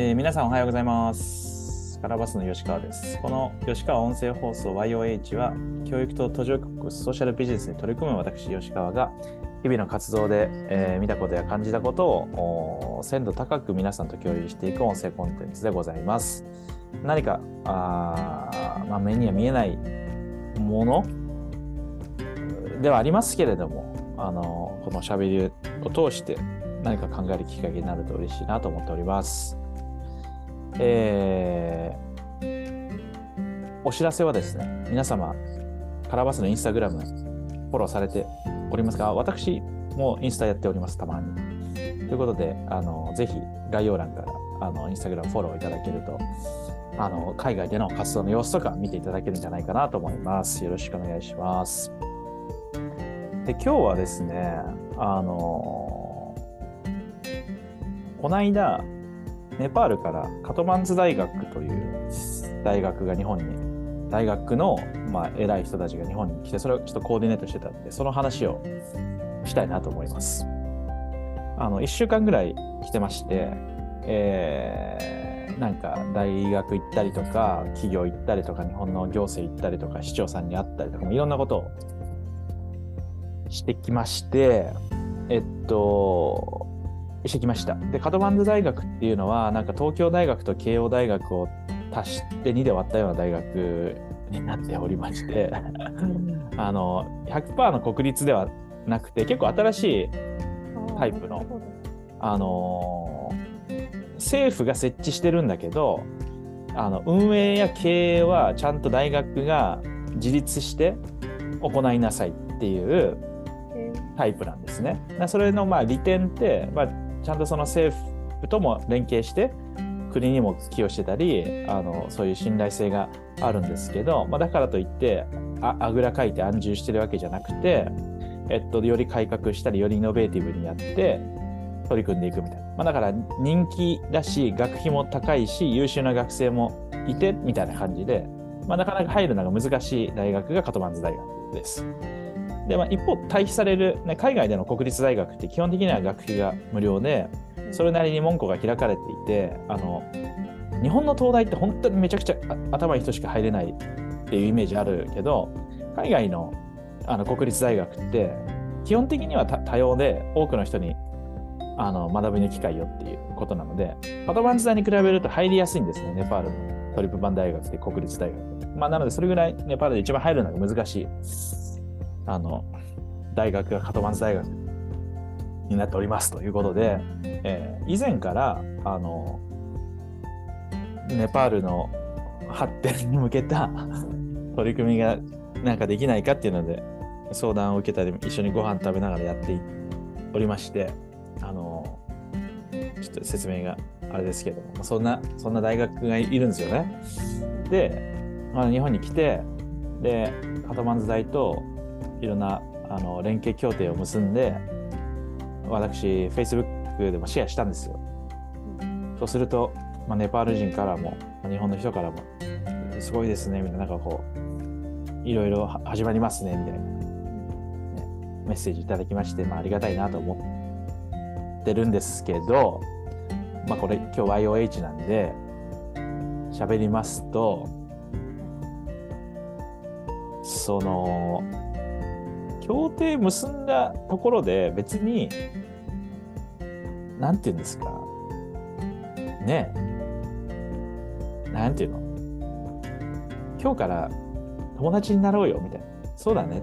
えー皆さんおはようございます。カラバスの吉川です。この吉川音声放送 YOH は、教育と途上国ソーシャルビジネスに取り組む私、吉川が、日々の活動で、えー見たことや感じたことを鮮度高く皆さんと共有していく音声コンテンツでございます。何か、あまあ、目には見えないものではありますけれども、あのこのしゃべりを通して何か考えるきっかけになると嬉しいなと思っております。えーお知らせはですね、皆様、カラバスのインスタグラム、フォローされておりますが、私もインスタやっております、たまに。ということで、あのぜひ概要欄からあのインスタグラムフォローいただけると、あの海外での活動の様子とか見ていただけるんじゃないかなと思います。よろしくお願いします。で、今日はですね、あのこの間、ネパールからカトマンズ大学という大学が日本に、大学の、まあ、偉い人たちが日本に来て、それをちょっとコーディネートしてたんで、その話をしたいなと思います。あの、1週間ぐらい来てまして、えーなんか大学行ったりとか、企業行ったりとか、日本の行政行ったりとか、市長さんに会ったりとか、いろんなことをしてきまして、えっと、してきました。で、カトマンズ大学っていうのは、なんか東京大学と慶応大学を足して2で割ったような大学になっておりまして、あの、100%の国立ではなくて、結構新しい、タイプのあの政府が設置してるんだけど、あの運営や経営はちゃんと大学が自立して行いなさいっていうタイプなんですね。なそれのまあ利点って、まあ、ちゃんとその政府とも連携して国にも寄与してたりあのそういう信頼性があるんですけど、まあ、だからといってああぐらかいて安住してるわけじゃなくて、えっと、より改革したりよりイノベーティブにやって取り組んでいくみたいな、まあ、だから人気だし学費も高いし優秀な学生もいてみたいな感じで、まあ、なかなか入るのが難しい大学がカトマンズ大学です。で、まあ、一方対比される、ね、海外での国立大学って基本的には学費が無料でそれなりに門戸が開かれていてあの日本の東大って本当にめちゃくちゃ頭いい人しか入れないっていうイメージあるけど海外のあの国立大学って基本的には多様で多くの人にあの学びの機会よっていうことなのでパトマンズ大に比べると入りやすいんですねネパールのトリプバン大学で国立大学、まあ、なのでそれぐらいネパールで一番入るのが難しい。あの大学がカトマンズ大学になっておりますということで、えー以前からあのネパールの発展に向けた 取り組みがなんかできないかっていうので相談を受けたり一緒にご飯食べながらやっておりましてあのちょっと説明があれですけどもそんなそんな大学がいるんですよね。で、まあ、日本に来てでカトマンズ大といろんなあの連携協定を結んで私 Facebook でもシェアしたんですよ。そうすると、まあ、ネパール人からもまあ日本の人からもすごいですねみたいななんかこういろいろ始まりますねみたいな、ねメッセージいただきまして、まあ、ありがたいなと思ってるんですけど、まあ、これ今日 YOH なんで喋りますとその協定結んだところで別になんて言うんですか。ね。えなんていうの。今日から友達になろうよみたいな。そうだね。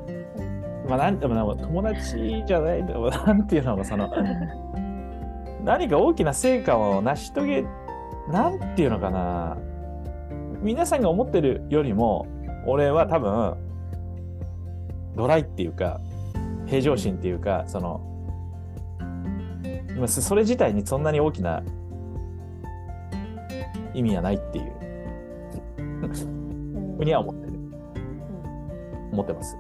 まあなんても友達じゃないんだろうなんていうのもその何か大きな成果を成し遂げなんていうのかな。皆さんが思ってるよりも俺は多分ドライっていうか平常心っていうかそのまあそそれ自体にそんなに大きな意味はないっていう。ふうには思ってる。思ってます。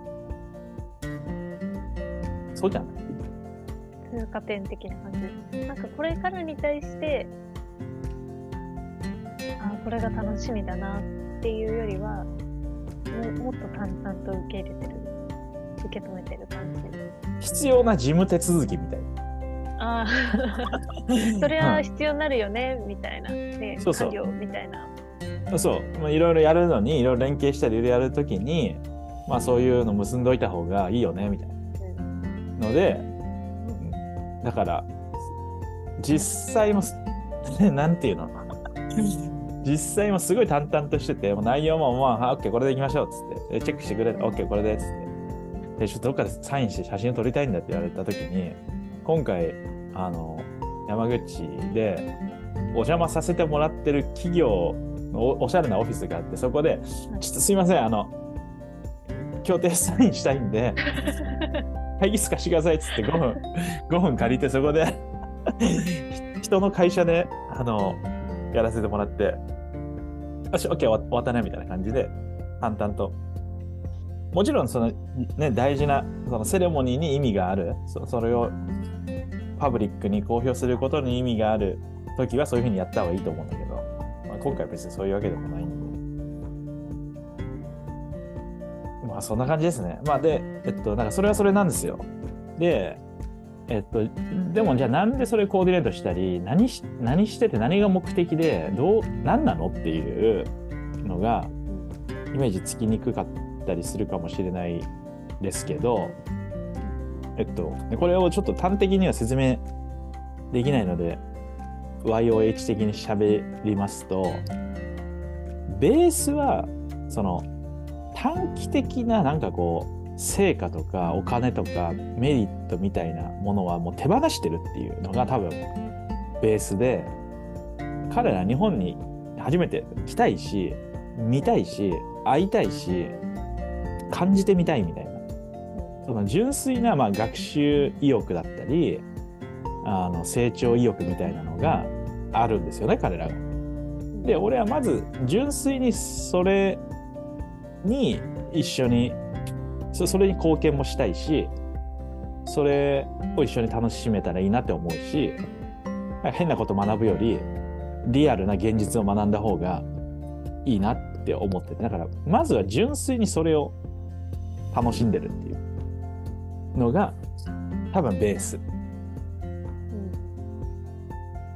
そうじゃない？通過点的な感じ。なんかこれからに対してあこれが楽しみだなっていうよりはももっと淡々と受け入れてる受け止めてる感じ。必要な事務手続きみたいな。ああ、それは必要になるよね、みたいな。ね、そうそう。作業みたいな。そう、まあ、いろいろやるのにいろいろ連携したりいろいろやるときに、まあ、そういうの結んどいた方がいいよねみたいな。のでだから実際もす なんていうの？実際もすごい淡々としててもう内容もまあ、オッケーこれでいきましょうっつって。でチェックしてくれオッケーこれでっつってでちょっとどっかでサインして写真を撮りたいんだって言われた時に今回あの山口でお邪魔させてもらってる企業のおおしゃれなオフィスがあってそこでちょっとすいませんあの協定サインしたいんで会議室貸してくださいっつって5分5分借りてそこで人の会社であのやらせてもらってよし OK 終わったねみたいな感じで淡々ともちろんその、ね、大事なそのセレモニーに意味があるそそれをパブリックに公表することに意味がある時はそういうふうにやった方がいいと思うんだけど、まあ、今回は別にそういうわけでもないんで。まあそんな感じですね。まあで、えっと、なんかそれはそれなんですよ。で、えっと、でもじゃあなんでそれコーディネートしたり、何し何してて何が目的で、どう、何なのっていうのが、イメージつきにくかったたりするかもしれないですけど、えっと、これをちょっと端的には説明できないので、YOH 的に喋りますと、ベースは、その、短期的ななんかこう成果とかお金とかメリットみたいなものはもう手放してるっていうのが多分ベースで彼ら日本に初めて来たいし見たいし会いたいし感じてみたいみたいなその純粋なまあ学習意欲だったりあの成長意欲みたいなのがあるんですよね彼らが。で俺はまず純粋にそれに一緒にそそれに貢献もしたいしそれを一緒に楽しめたらいいなって思うし変なこと学ぶよりリアルな現実を学んだ方がいいなって思っててだからまずは純粋にそれを楽しんでるっていうのが多分ベース。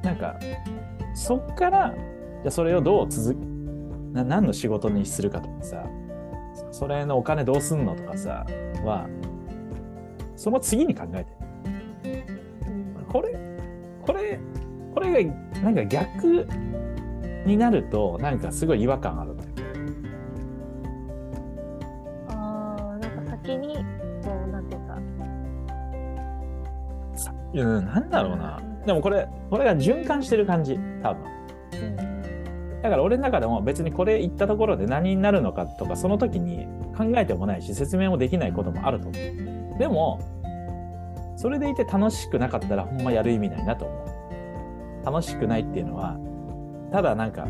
なんかそっからじゃそれをどう続な何の仕事にするかとかさそれのお金どうすんのとかさはその次に考えてこれこれこれがなんか逆になるとなんかすごい違和感あるうんなんだろうなでもこれこれが循環してる感じ多分うん、だから俺の中でも別にこれ言ったところで何になるのかとかその時に考えてもないし説明もできないこともあると思う。でもそれでいて楽しくなかったらほんまやる意味ないなと思う。楽しくないっていうのはただなんか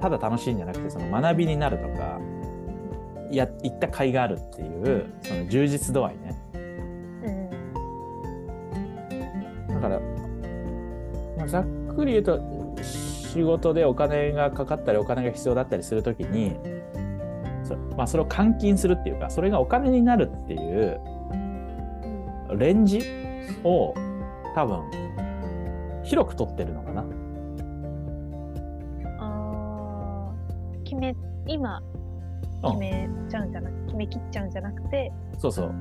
ただ楽しいんじゃなくてその学びになるとかや行った甲斐があるっていうその充実度合いね。ざっくり言うと仕事でお金がかかったりお金が必要だったりするときにそ,、まあ、それを換金するっていうかそれがお金になるっていうレンジを多分広く取ってるのかな。ああ、決め、今、決めちゃうんじゃなく、決め切っちゃうんじゃなくて、そうそう。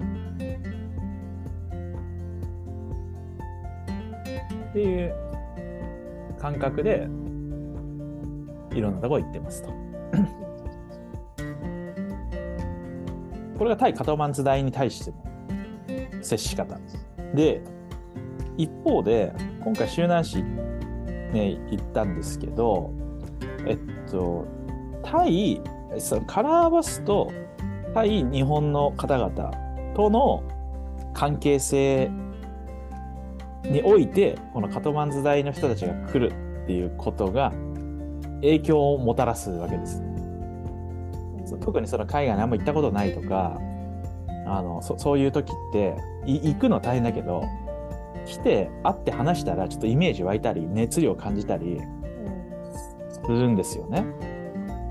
っていう感覚でいろんなとこ行ってますと。これが対カトマンズ大に対しての接し方。で、一方で、今回周南市ね、行ったんですけど、えっと、対、そのカラーバスと対日本の方々との関係性において、このカトマンズ大の人たちが来るっていうことが影響をもたらすわけです。特にその海外にあんま行ったことないとかあのそそういう時ってい行くの大変だけど来て会って話したらちょっとイメージ湧いたり熱量感じたりするんですよね。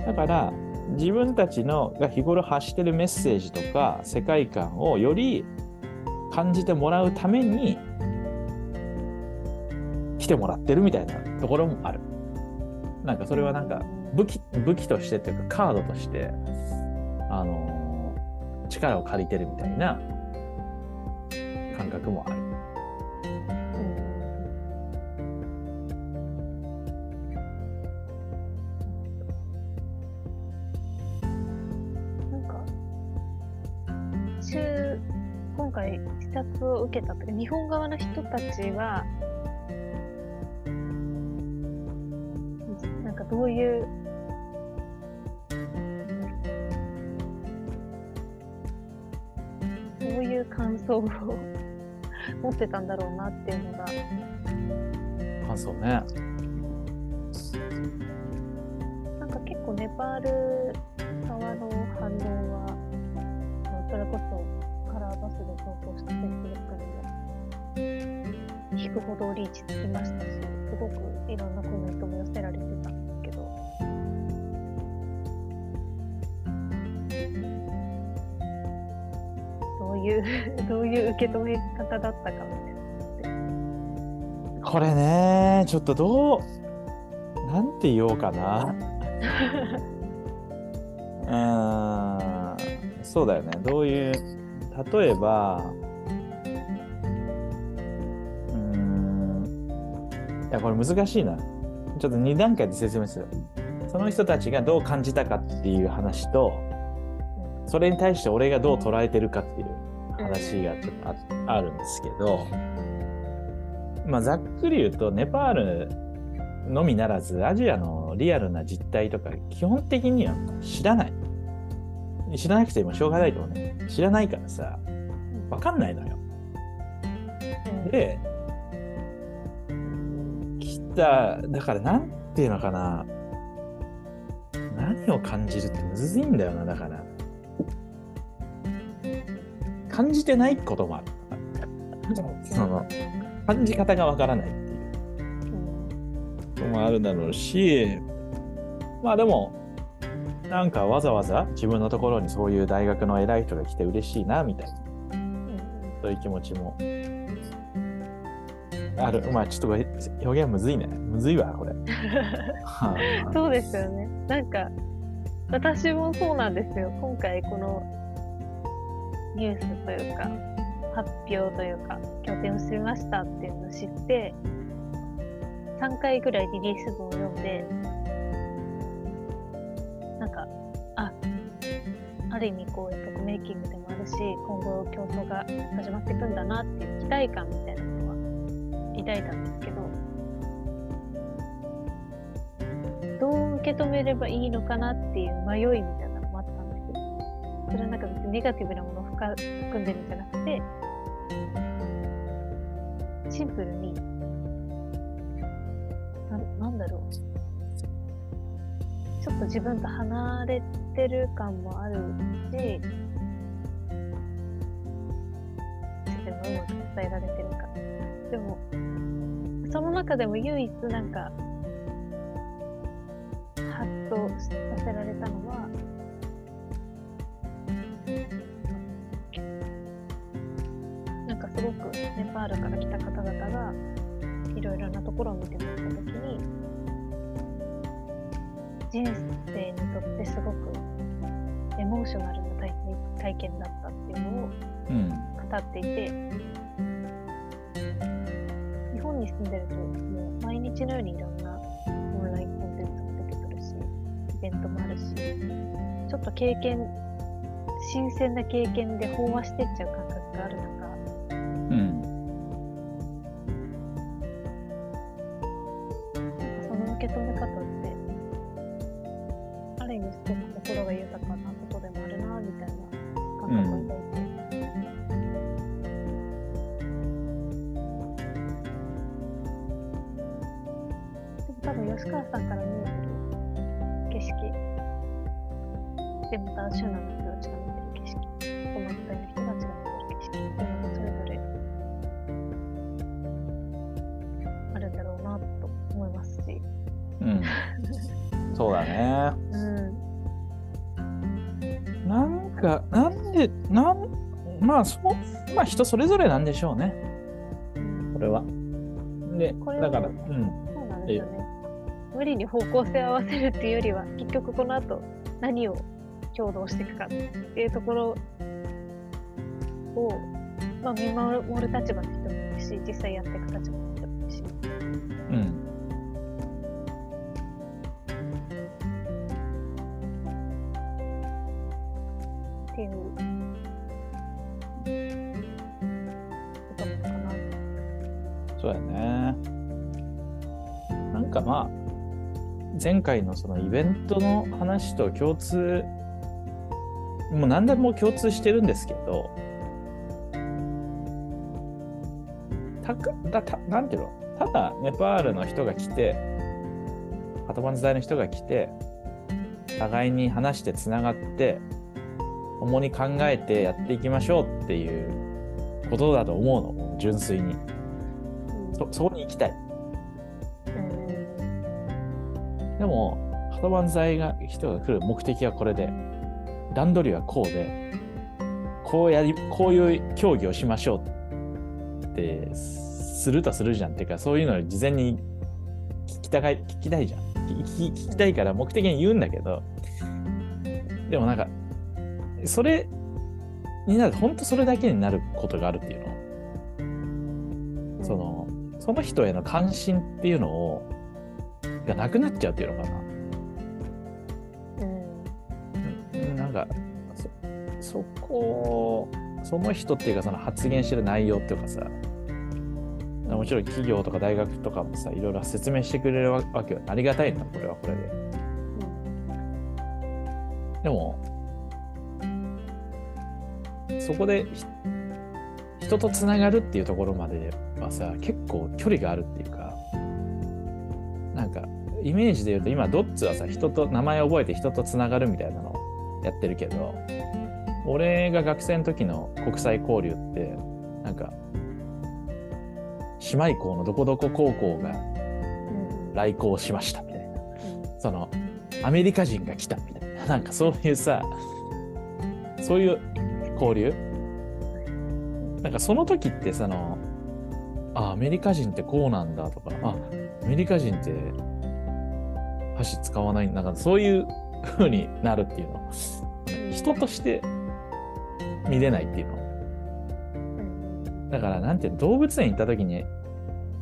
だから自分たちのが日頃発してるメッセージとか世界観をより感じてもらうために来てもらってるみたいなところもある。なんかそれはなんか武器武器としてっていうかカードとして、あのー力を借りてるみたいな感覚もある。なんか、週、今回視察を受けたというか、日本側の人たちは、どういう、どういう感想を。持ってたんだろうなっていうのが、感想ね。なんか結構ネパール側の反応は、それこそカラーバスで投稿した Facebook にも引くほどリーチつきましたし、すごくいろんなコメントも寄せられてたいう、どういう受け止め方だったかみたいな。これね、ちょっとどう、なんて言おうかな。うーん、そうだよね。どういう、例えば、うーん、いや、これ難しいな。ちょっと2段階で説明する。その人たちがどう感じたかっていう話と、それに対して俺がどう捉えてるかっていう話がちょっとああるんですけど、まあ、ざっくり言うと、ネパールのみならず、アジアのリアルな実態とか、基本的には知らない。知らなくてもしょうがないと思うね。知らないからさ、わかんないのよ。うんで、来た、だからなんていうのかな。何を感じるってむずいんだよな、だから。感じてないこともある。その感じ方がわからないっていう。うんこともあるだろうし、まあでも、なんかわざわざ自分のところにそういう大学の偉い人が来て嬉しいな、みたいな、そういう気持ちもある。まあちょっと表現むずいね。むずいわ、これ。は あそうですよね。なんか、私もそうなんですよ。今回このニュースというか、発表というか、拠点を知りましたっていうのを知って、3回ぐらいリリース文を読んで、なんか、あ、ある意味こう、エポックメイキングでもあるし、今後競争が始まっていくんだなっていう期待感みたいなのは抱いたんですけど、どう受け止めればいいのかなっていう迷いみたいなのもあったんですよ。それはなんか別にネガティブなものを含んでるんじゃなくて、シンプルに、ななんだろう。ちょっと自分と離れてる感もあるし、自分がうまく伝えられてるか。でも、その中でも唯一なんか、ハッとさせられたのは、すごくネパールから来た方々がいろいろなところを見てもらったときに、人生にとってすごくエモーショナルな体体験だったっていうのをうん。語っていて、日本に住んでると、もう毎日のようにいろんなオンラインコンテンツも出てくるし、イベントもあるし、ちょっと経験、新鮮な経験で飽和してっちゃう感覚がある中、受け止め方うん。そうだね。うん。なんか、なんで、なん、まあそうまあ人それぞれなんでしょうねこれはでこれはだからうんそうなんですよね。無理に方向性を合わせるっていうよりは、結局この後何を共同していくかっていうところを、まあ、見守る立場の人もいるし、実際やっていく立場の人もっていうことかな。そうやね。なんかまあ、前回のそのイベントの話と共通、もう何でも共通してるんですけど、たかだたなんていうの？ただネパールの人が来て、カトマンズ大の人が来て、互いに話してつながって、共に考えてやっていきましょうっていうことだと思うの、純粋に。そそこに行きたい。うんでも、ハトバン剤が人が来る目的はこれで、段取りはこうで、こうやり、こういう競技をしましょうって、するとするじゃん。っていうか、そういうのを事前に聞きたがい聞きたいじゃん。聞き聞きたいから目的に言うんだけど、でもなんか、それになる、本当それだけになることがあるっていうの？その、その人への関心っていうのを、がなくなっちゃうっていうのかな？うん。うん。なんかそそこその人っていうかその発言してる内容っていうかさもちろん企業とか大学とかもさいろいろ説明してくれるわわけよ。ありがたいのこれはこれで。でもそこで人とつながるっていうところまではさ結構距離があるっていうかなんかイメージで言うと今ドッツはさ人と名前覚えて人とつながるみたいなのやってるけど俺が学生の時の国際交流ってなんか姉妹校のどこどこ高校が来校しましたみたいな。そのアメリカ人が来たみたいな。なんかそういうさそういう交流？なんかその時ってそのあアメリカ人ってこうなんだとかあアメリカ人って箸使わないなんかそういう風になるっていうの。人として見れないっていうの。うんだからなんて動物園行った時に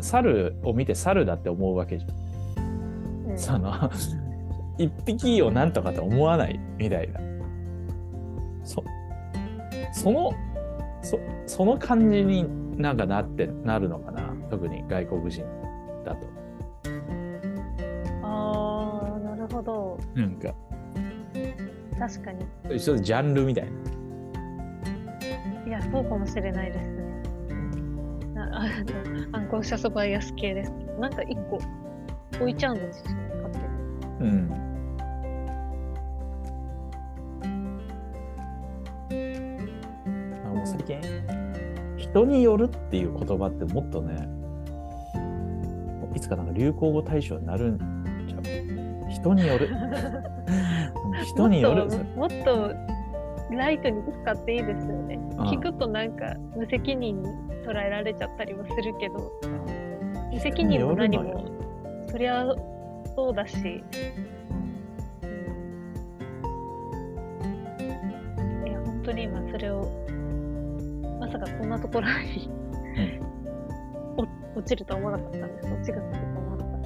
猿を見て猿だって思うわけじゃん。うん。その一匹をなんとかと思わないみたいな。そそのそその感じになんかなってなるのかな？特に外国人だと。ああなるほど。なんか。確かに。一つジャンルみたいな。いやそうかもしれないですね。なアンコンシャスバイアス系です。なんか一個置いちゃうんですよね勝手に。うん人によるっていう言葉ってもっとねいつかなんか流行語大賞になるんちゃう？人による。う ん人による。もっともっとライトに使っていいですよね。ん。聞くとなんか無責任に捉えられちゃったりもするけど無責任も何も。そりゃそうだし、うんいや本当に今それをまさかこんなところに、お落ちるとは思わなかったんです。落ちがつくとは思わなかった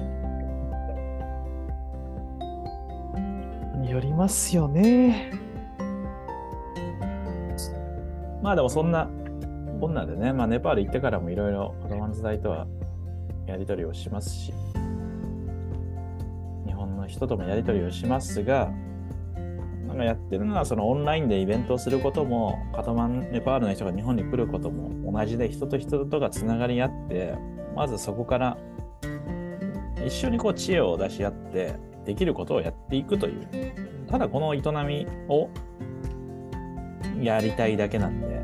んですよりますよね。まあでもそんなこんなんでね、まあ、ネパール行ってからもいろいろ子供の時代とはやり取りをしますし、日本の人ともやり取りをしますが、なんかやってるのはそのオンラインでイベントをすることも、カトマン、ネパールの人が日本に来ることも同じで、人と人とがつながり合って、まずそこから一緒にこう知恵を出し合って、できることをやっていくという、ただこの営みをやりたいだけなんで、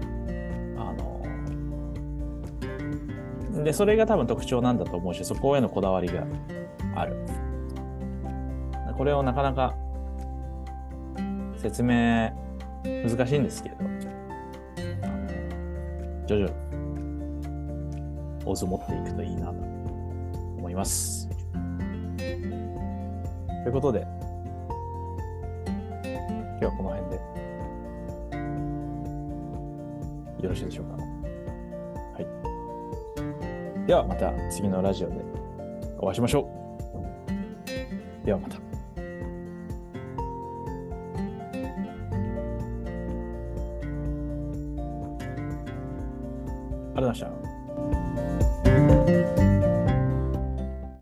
あの、で、それが多分特徴なんだと思うし、そこへのこだわりがある。これをなかなか説明難しいんですけれど、徐々に、オズ持っていくといいなと思います。ということで、今日はこの辺で、よろしいでしょうか。はい。ではまた次のラジオでお会いしましょう。ではまた。りがとうございました。